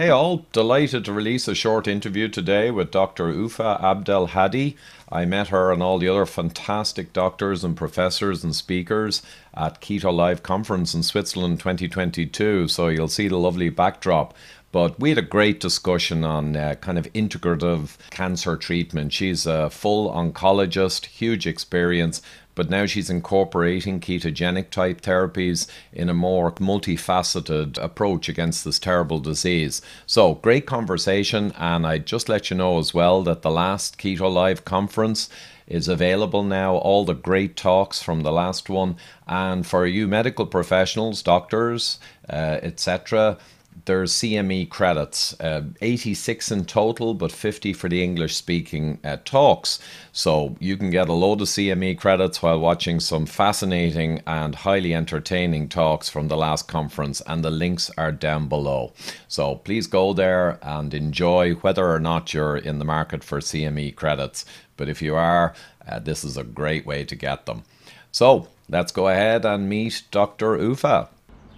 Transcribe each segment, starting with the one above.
Hey all, delighted to release a short interview today with Dr. Waffa Abdel Hadi. I met her and all the other fantastic doctors and professors and speakers at Keto Live Conference in Switzerland 2022, so you'll see the lovely backdrop. But we had a great discussion on uh, kind of integrative cancer treatment. She's a full oncologist, huge experience, but now she's incorporating ketogenic type therapies in a more multifaceted approach against this terrible disease. So, great conversation, and I just let you know as well that the last Keto Live conference is available now. All the great talks from the last one, and for you medical professionals, doctors, uh, etc there's CME credits, uh, 86 in total, but 50 for the English speaking uh, talks. So you can get a load of CME credits while watching some fascinating and highly entertaining talks from the last conference, and the links are down below. So please go there and enjoy whether or not you're in the market for CME credits. But if you are, uh, this is a great way to get them. So let's go ahead and meet Dr. Waffa.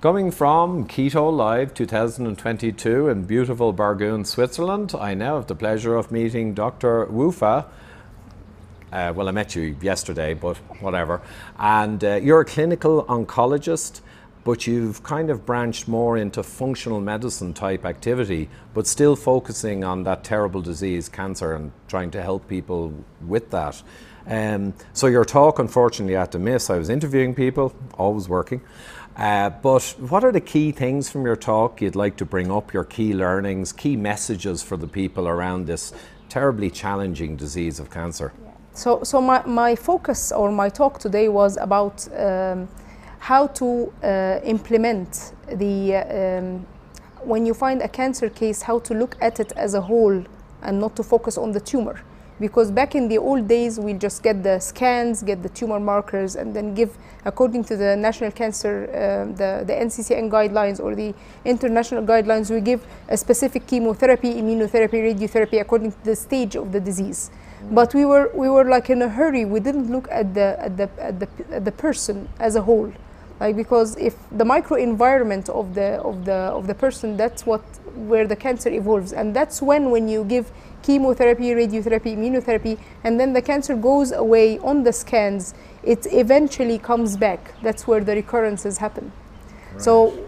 Coming from Keto Live 2022 in beautiful Bergün, Switzerland, I now have the pleasure of meeting Dr. Waffa. Uh, well, I met you yesterday, but whatever. And uh, you're a clinical oncologist, but you've kind of branched more into functional medicine type activity, but still focusing on that terrible disease, cancer, and trying to help people with that. Um, so your talk, unfortunately, I had to miss. I was interviewing people, always working. Uh, but what are the key things from your talk you'd like to bring up, your key learnings, key messages for the people around this terribly challenging disease of cancer? So, so my, my focus or my talk today was about um, how to uh, implement the, um, when you find a cancer case, how to look at it as a whole and not to focus on the tumor because back in the old days we'll just get the scans get the tumor markers and then give according to the national cancer uh, the, the nccn guidelines or the international guidelines we give a specific chemotherapy immunotherapy radiotherapy according to the stage of the disease. Mm. but we were we were like in a hurry. We didn't look at the at the at the, at the person as a whole. Like because if the microenvironment of the of the of the person that's what where the cancer evolves. And that's when when you give chemotherapy, radiotherapy, immunotherapy, and then the cancer goes away on the scans, it eventually comes back. That's where the recurrences happen. Right. So,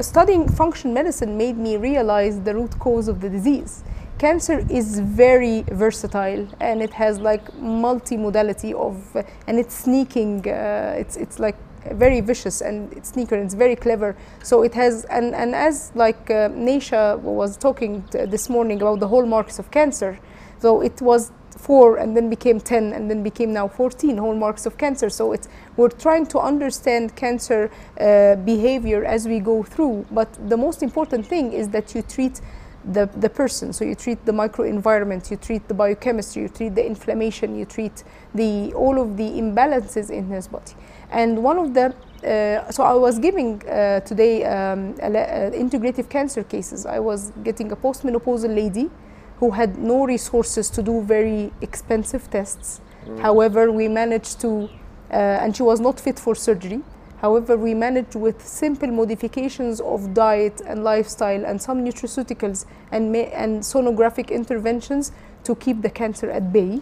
studying function medicine made me realize the root cause of the disease. Cancer is very versatile and it has like multi-modality of, uh, and it's sneaking. Uh, it's it's like very vicious and it's sneaker and it's very clever. So it has, and, and as like uh, Nisha was talking this morning about the hallmarks of cancer, so it was four and then became 10 and then became now 14 hallmarks of cancer. So it's, we're trying to understand cancer uh, behavior as we go through. But the most important thing is that you treat the, the person. So you treat the microenvironment, you treat the biochemistry, you treat the inflammation, you treat the, all of the imbalances in his body. And one of the uh, so I was giving uh, today um, uh, integrative cancer cases. I was getting a postmenopausal lady who had no resources to do very expensive tests. Mm. However, we managed to, uh, and she was not fit for surgery. However, we managed with simple modifications of diet and lifestyle and some nutraceuticals and, and sonographic interventions to keep the cancer at bay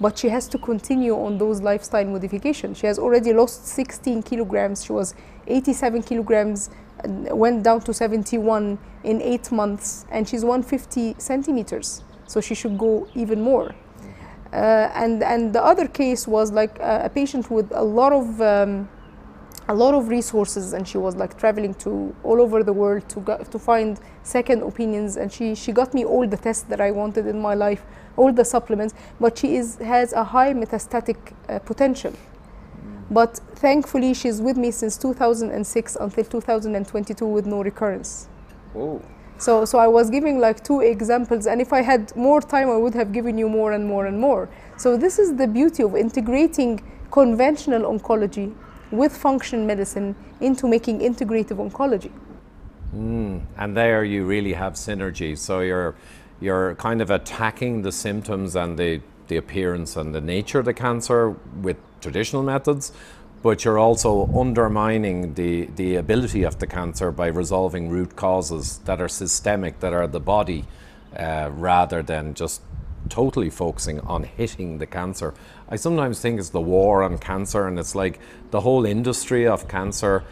but she has to continue on those lifestyle modifications. She has already lost 16 kilograms. She was 87 kilograms, went down to 71 in eight months, and she's 150 centimeters. So she should go even more. Uh, and and the other case was like a, a patient with a lot of um, a lot of resources and she was like traveling to all over the world to go, to find second opinions and she she got me all the tests that I wanted in my life all the supplements, but she is, has a high metastatic uh, potential. But thankfully, she's with me since 2006 until 2022 with no recurrence. Oh. So, so I was giving like two examples, and if I had more time, I would have given you more and more and more. So this is the beauty of integrating conventional oncology with function medicine into making integrative oncology. Mm, and there you really have synergy. So you're you're kind of attacking the symptoms and the, the appearance and the nature of the cancer with traditional methods, but you're also undermining the, the ability of the cancer by resolving root causes that are systemic, that are the body, uh, rather than just totally focusing on hitting the cancer. I sometimes think it's the war on cancer, and it's like the whole industry of cancer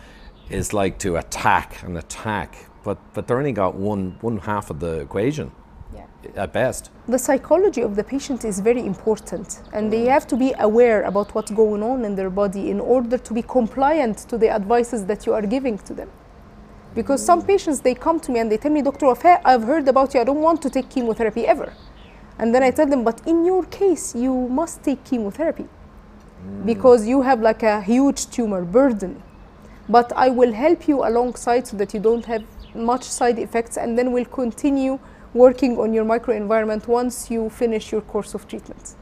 is like to attack and attack, but but they're only got one one half of the equation Yeah. at best. The psychology of the patient is very important, and they have to be aware about what's going on in their body in order to be compliant to the advices that you are giving to them. Because some patients they come to me and they tell me, Dr. Waffa, I've heard about you, I don't want to take chemotherapy ever. And then I tell them, but in your case, you must take chemotherapy because you have like a huge tumor burden. But I will help you alongside so that you don't have much side effects, and then we'll continue working on your microenvironment once you finish your course of treatment.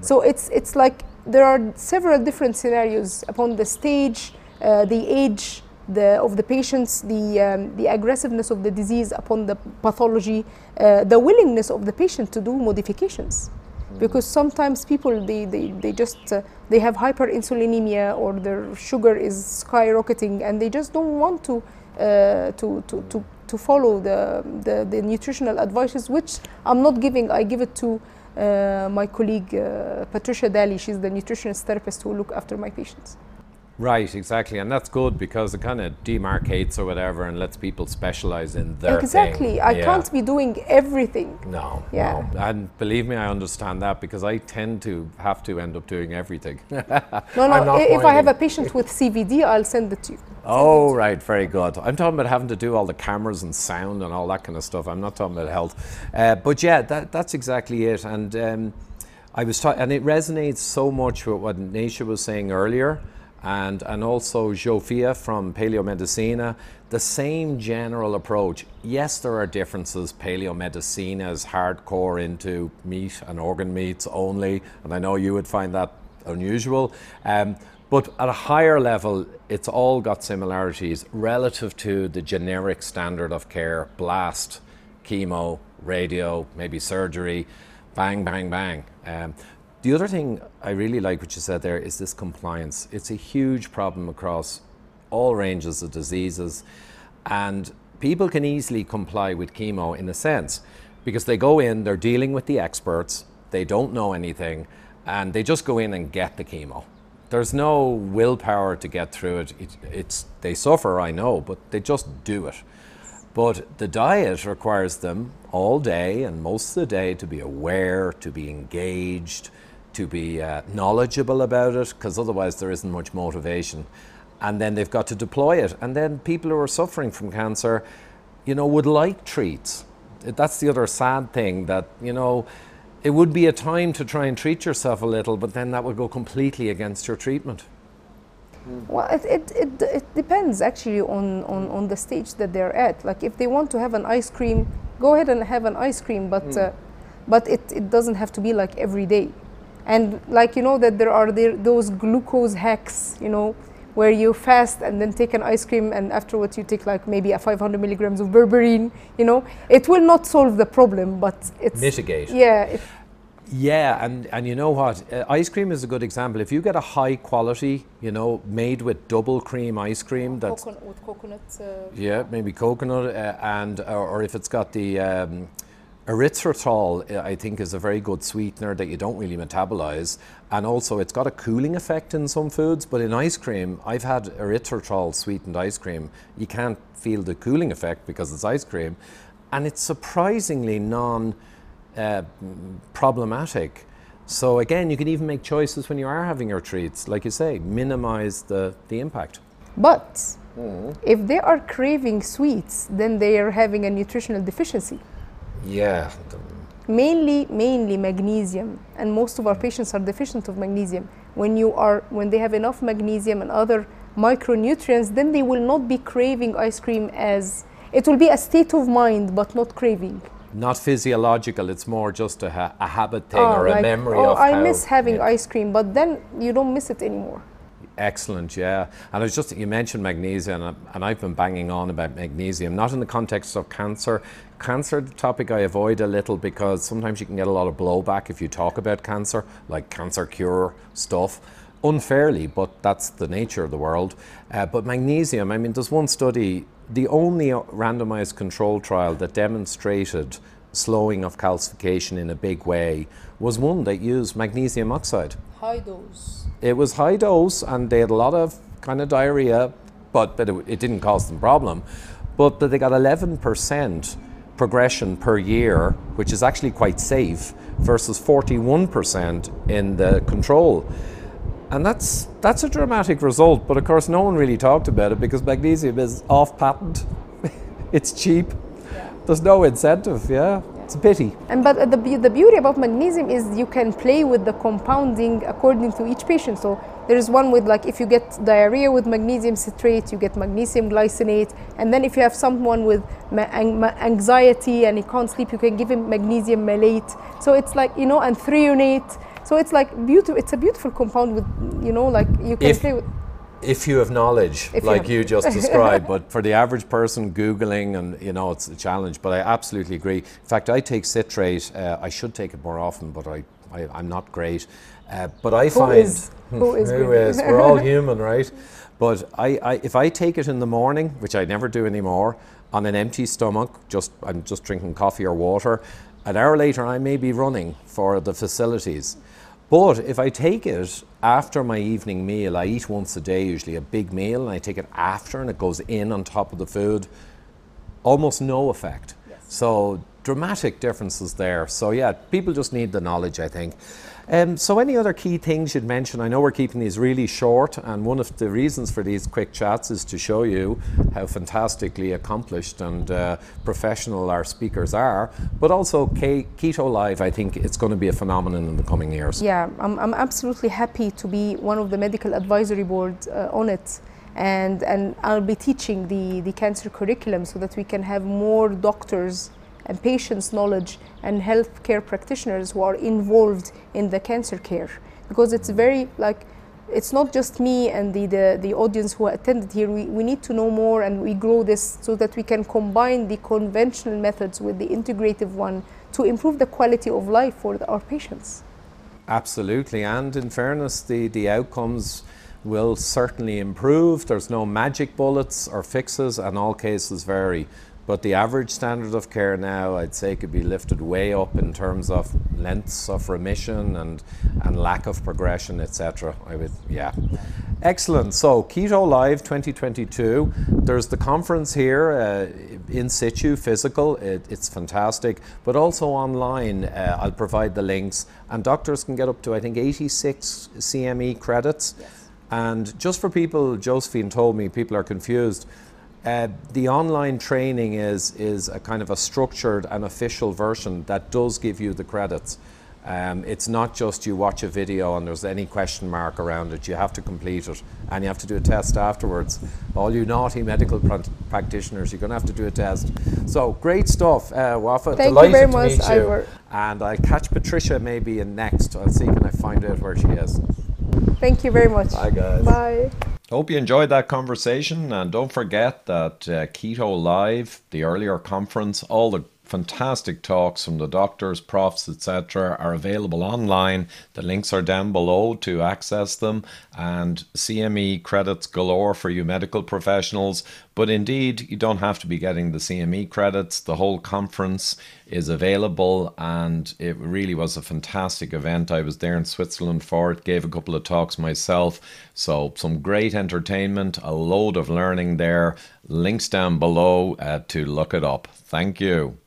So it's it's like there are several different scenarios upon the stage, uh, the age the, of the patients, the um, the aggressiveness of the disease upon the pathology, uh, the willingness of the patient to do modifications. Because sometimes people they, they, they just uh, they have hyperinsulinemia or their sugar is skyrocketing and they just don't want to uh, to, to, to, to follow the, the, the nutritional advices which I'm not giving. I give it to uh, my colleague uh, Patricia Daly. She's the nutritionist therapist who look after my patients Right, exactly, and that's good because it kind of demarcates or whatever and lets people specialize in their exactly thing. I Yeah. can't be doing everything No, Yeah. no, and believe me, I understand that because I tend to have to end up doing everything. no no if I have a patient with CVD I'll send it to you Oh, right, very good. I'm talking about having to do all the cameras and sound and all that kind of stuff. I'm not talking about health, uh, but yeah, that, that's exactly it. And um, I was ta- and it resonates so much with what Nisha was saying earlier, and and also Zsófia from Paleomedicina. The same general approach. Yes, there are differences. Paleomedicina is hardcore into meat and organ meats only, and I know you would find that unusual. Um, but at a higher level, it's all got similarities relative to the generic standard of care blast, chemo, radio, maybe surgery, bang, bang, bang. Um, the other thing I really like what you said there is this compliance. It's a huge problem across all ranges of diseases, and people can easily comply with chemo in a sense because they go in, they're dealing with the experts, they don't know anything, and they just go in and get the chemo. There's no willpower to get through it. it it's they suffer, I know, but they just do it. But the diet requires them all day and most of the day to be aware, to be engaged, to be uh, knowledgeable about it, because otherwise there isn't much motivation. And then they've got to deploy it. And then people who are suffering from cancer, you know, would like treats. That's the other sad thing that, you know, it would be a time to try and treat yourself a little, but then that would go completely against your treatment. Well, it, it, it, it depends actually on, on, on the stage that they're at. Like if they want to have an ice cream, go ahead and have an ice cream, but, uh, but it, it doesn't have to be like every day. And like you know that there are there, those glucose hacks, you know, where you fast and then take an ice cream and afterwards you take like maybe a 500 milligrams of berberine, you know, it will not solve the problem, but it's Mitigate. Yeah, Yeah, and, and you know what? Uh, ice cream is a good example. If you get a high quality, you know, made with double cream ice cream, that's coconut, with coconut. Uh, yeah, maybe coconut, uh, and or, or if it's got the um, erythritol, uh, I think is a very good sweetener that you don't really metabolize, and also it's got a cooling effect in some foods. But in ice cream, I've had erythritol sweetened ice cream. You can't feel the cooling effect because it's ice cream, and it's surprisingly non uh, problematic. So again, you can even make choices when you are having your treats, like you say, minimize the, the impact. But if they are craving sweets, then they are having a nutritional deficiency. Yeah, Mainly, mainly magnesium, and most of our patients are deficient of magnesium. When you are, when they have enough magnesium and other micronutrients, then they will not be craving ice cream as it will be a state of mind, but not craving. not physiological. It's more just a, ha- a habit thing ah, or a like, memory oh, of I how- miss having yeah. ice cream, but then you don't miss it anymore. Excellent, yeah. And I was just you mentioned magnesium, and, and I've been banging on about magnesium, not in the context of cancer. Cancer the topic I avoid a little because sometimes you can get a lot of blowback if you talk about cancer, like cancer cure stuff. unfairly, but that's the nature of the world. Uh, but magnesium, I mean, there's one study, the only randomized control trial that demonstrated slowing of calcification in a big way was one that used magnesium oxide. High dose. It was high dose, and they had a lot of kind of diarrhea, but, but it, it didn't cause them problem. But they got 11% progression per year, which is actually quite safe, versus 41% in the control. And that's, that's a dramatic result, but of course, no one really talked about it because magnesium is off patent, it's cheap, yeah. there's no incentive, yeah. It's a pity. And but the, the beauty about magnesium is you can play with the compounding according to each patient. So there is one with like if you get diarrhea with magnesium citrate, you get magnesium glycinate, and then if you have someone with anxiety and he can't sleep, you can give him magnesium malate. So it's like you know and threonate. So it's like beautiful. It's a beautiful compound with you know like you can if, play with if you have knowledge if like you, you, just described but for the average person googling and you know it's a challenge but i absolutely agree. In fact i take citrate uh, i should take it more often but i, I am not great. Uh, but i who find is, who is, who is? We're all human right? But I, I if i take it in the morning which i never do anymore on an empty stomach just i'm just drinking coffee or water an hour later i may be running for the facilities but if I take it after my evening meal, I eat once a day, usually a big meal, and I take it after and it goes in on top of the food, almost no effect. Yes. So dramatic differences there. So yeah, people just need the knowledge, I think. Um, so, any other key things you'd mention? I know we're keeping these really short, and one of the reasons for these quick chats is to show you how fantastically accomplished and uh, professional our speakers are. But also, K- Keto Live, I think it's going to be a phenomenon in the coming years. Yeah, I'm, I'm absolutely happy to be one of the medical advisory board uh, on it. And, and I'll be teaching the, the cancer curriculum so that we can have more doctors and patients' knowledge and healthcare practitioners who are involved in the cancer care because it's very like it's not just me and the, the, the audience who attended here. We, we need to know more and we grow this so that we can combine the conventional methods with the integrative one to improve the quality of life for the, our patients. Absolutely. And in fairness, the, the outcomes will certainly improve. There's no magic bullets or fixes, and all cases vary. But the average standard of care now, I'd say, could be lifted way up in terms of lengths of remission and, and lack of progression, etc. I would, yeah. Excellent. So, Keto Live 2022. There's the conference here uh, in situ, physical. It, it's fantastic, but also online. Uh, I'll provide the links, and doctors can get up to I think 86 CME credits. Yes. And just for people, Josephine told me people are confused. Uh, the online training is, is a kind of a structured and official version that does give you the credits. Um, it's not just you watch a video and there's any question mark around it. You have to complete it and you have to do a test afterwards. All you naughty medical pr- practitioners, you're going to have to do a test. So great stuff, uh, Waffa. Thank Delighted you very much, meet you. And I'll catch Patricia maybe in next. I'll see can I find out where she is. Thank you very much. Bye, guys. Bye. Hope you enjoyed that conversation, and don't forget that uh, Keto Live, the earlier conference, all the fantastic talks from the doctors, profs, etc., are available online. The links are down below to access them, and CME credits galore for you medical professionals. But indeed, you don't have to be getting the CME credits. The whole conference is available, and it really was a fantastic event. I was there in Switzerland for it, gave a couple of talks myself. So, some great entertainment, a load of learning there. Links down below uh, to look it up. Thank you.